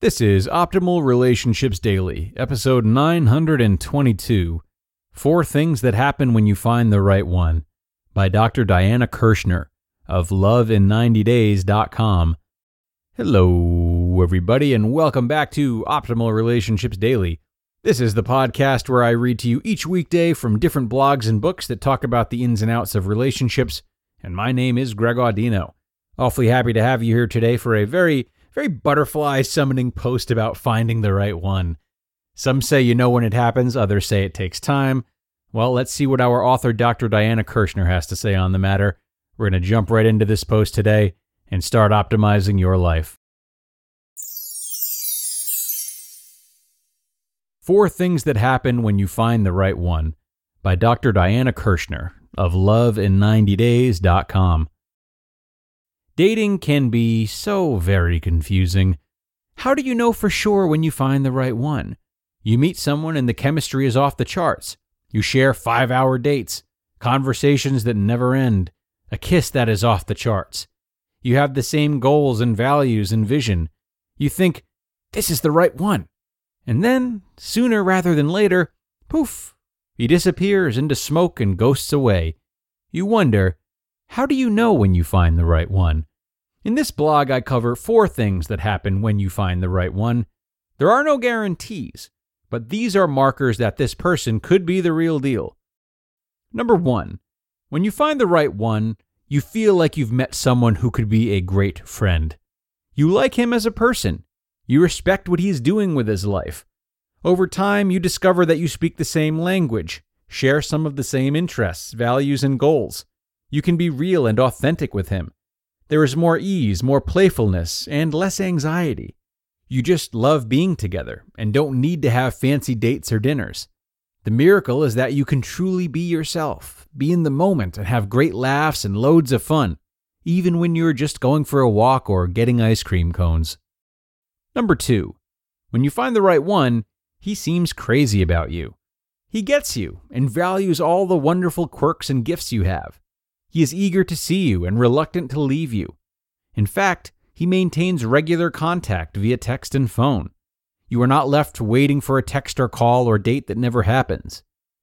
This is Optimal Relationships Daily, episode 922 Four Things That Happen When You Find the Right One by Dr. Diana Kirschner of loveiN90days.com. Hello, everybody, and welcome back to Optimal Relationships Daily. This is the podcast where I read to you each weekday from different blogs and books that talk about the ins and outs of relationships, and my name is Greg Audino. Awfully happy to have you here today for a very very butterfly summoning post about finding the right one. Some say you know when it happens, others say it takes time. Well, let's see what our author, Dr. Diana Kirschner, has to say on the matter. We're going to jump right into this post today and start optimizing your life. Four Things That Happen When You Find the Right One by Dr. Diana Kirschner of loveiN90days.com. Dating can be so very confusing. How do you know for sure when you find the right one? You meet someone and the chemistry is off the charts. You share five hour dates, conversations that never end, a kiss that is off the charts. You have the same goals and values and vision. You think, this is the right one. And then, sooner rather than later, poof, he disappears into smoke and ghosts away. You wonder, how do you know when you find the right one? In this blog, I cover four things that happen when you find the right one. There are no guarantees, but these are markers that this person could be the real deal. Number one, when you find the right one, you feel like you've met someone who could be a great friend. You like him as a person. You respect what he's doing with his life. Over time, you discover that you speak the same language, share some of the same interests, values, and goals. You can be real and authentic with him. There is more ease, more playfulness, and less anxiety. You just love being together and don't need to have fancy dates or dinners. The miracle is that you can truly be yourself, be in the moment, and have great laughs and loads of fun, even when you're just going for a walk or getting ice cream cones. Number two, when you find the right one, he seems crazy about you. He gets you and values all the wonderful quirks and gifts you have. He is eager to see you and reluctant to leave you. In fact, he maintains regular contact via text and phone. You are not left waiting for a text or call or date that never happens.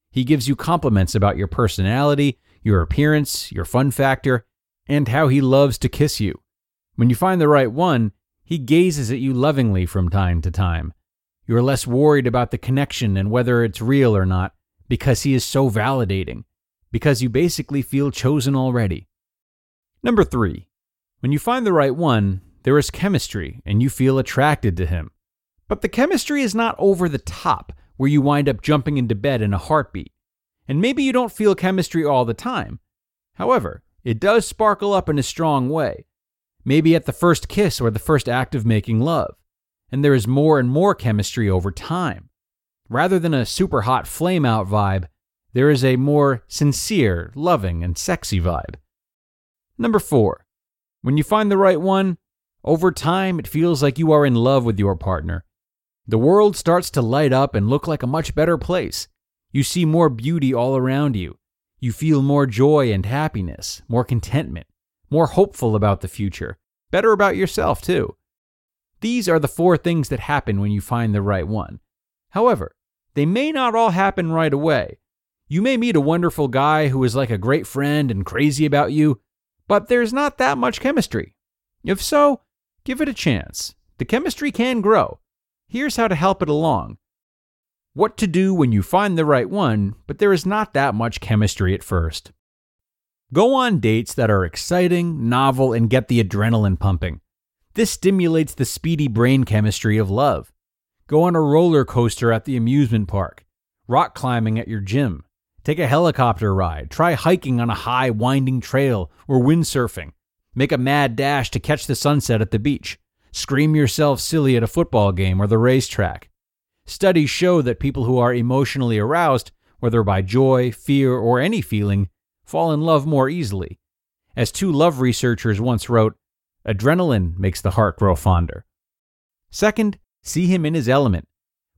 He gives you compliments about your personality, your appearance, your fun factor, and how he loves to kiss you. When you find the right one, he gazes at you lovingly from time to time. You are less worried about the connection and whether it's real or not because he is so validating because you basically feel chosen already. Number three, when you find the right one, there is chemistry and you feel attracted to him. But the chemistry is not over the top where you wind up jumping into bed in a heartbeat. And maybe you don't feel chemistry all the time. However, it does sparkle up in a strong way. Maybe at the first kiss or the first act of making love. And there is more and more chemistry over time. Rather than a super hot flame out vibe, there is a more sincere, loving, and sexy vibe. Number four, when you find the right one, over time it feels like you are in love with your partner. The world starts to light up and look like a much better place. You see more beauty all around you. You feel more joy and happiness, more contentment, more hopeful about the future, better about yourself, too. These are the four things that happen when you find the right one. However, they may not all happen right away. You may meet a wonderful guy who is like a great friend and crazy about you, but there's not that much chemistry. If so, give it a chance. The chemistry can grow. Here's how to help it along. What to do when you find the right one, but there is not that much chemistry at first. Go on dates that are exciting, novel, and get the adrenaline pumping. This stimulates the speedy brain chemistry of love. Go on a roller coaster at the amusement park, rock climbing at your gym, take a helicopter ride, try hiking on a high, winding trail, or windsurfing. Make a mad dash to catch the sunset at the beach. Scream yourself silly at a football game or the racetrack. Studies show that people who are emotionally aroused, whether by joy, fear, or any feeling, fall in love more easily. As two love researchers once wrote, adrenaline makes the heart grow fonder. Second, see him in his element.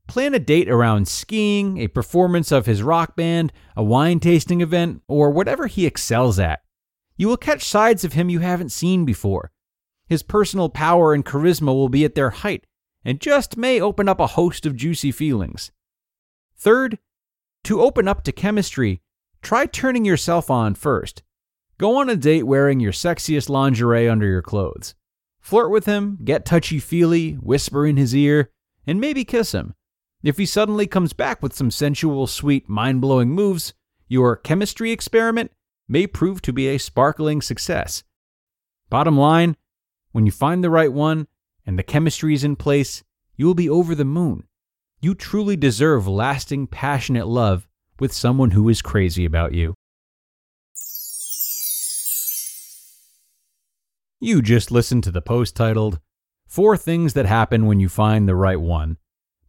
Plan a date around skiing, a performance of his rock band, a wine tasting event, or whatever he excels at. You will catch sides of him you haven't seen before. His personal power and charisma will be at their height and just may open up a host of juicy feelings. Third, to open up to chemistry, try turning yourself on first. Go on a date wearing your sexiest lingerie under your clothes. Flirt with him, get touchy feely, whisper in his ear, and maybe kiss him. If he suddenly comes back with some sensual, sweet, mind blowing moves, your chemistry experiment may prove to be a sparkling success. Bottom line, when you find the right one and the chemistry is in place, you will be over the moon. You truly deserve lasting, passionate love with someone who is crazy about you. You just listened to the post titled, Four Things That Happen When You Find the Right One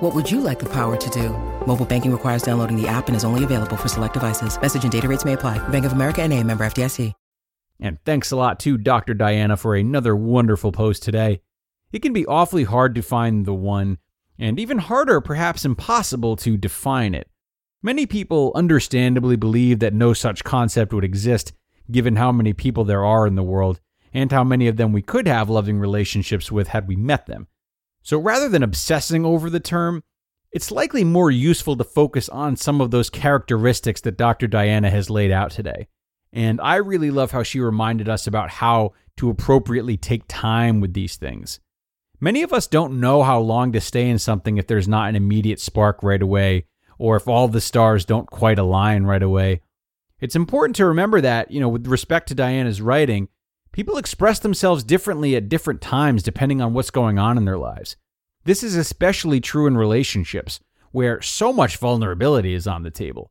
What would you like the power to do? Mobile banking requires downloading the app and is only available for select devices. Message and data rates may apply. Bank of America and a member FDIC. And thanks a lot to Dr. Diana for another wonderful post today. It can be awfully hard to find the one, and even harder, perhaps impossible, to define it. Many people understandably believe that no such concept would exist, given how many people there are in the world, and how many of them we could have loving relationships with had we met them. So rather than obsessing over the term, it's likely more useful to focus on some of those characteristics that Dr. Diana has laid out today. And I really love how she reminded us about how to appropriately take time with these things. Many of us don't know how long to stay in something if there's not an immediate spark right away, or if all the stars don't quite align right away. It's important to remember that, you know, with respect to Diana's writing, people express themselves differently at different times depending on what's going on in their lives. This is especially true in relationships, where so much vulnerability is on the table.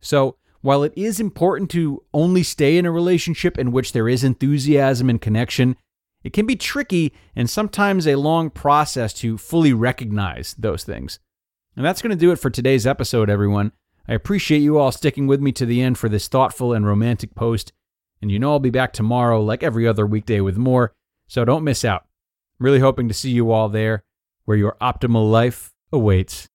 So, while it is important to only stay in a relationship in which there is enthusiasm and connection, it can be tricky and sometimes a long process to fully recognize those things. And that's going to do it for today's episode, everyone. I appreciate you all sticking with me to the end for this thoughtful and romantic post. And you know I'll be back tomorrow, like every other weekday, with more, so don't miss out. I'm really hoping to see you all there, where your optimal life awaits.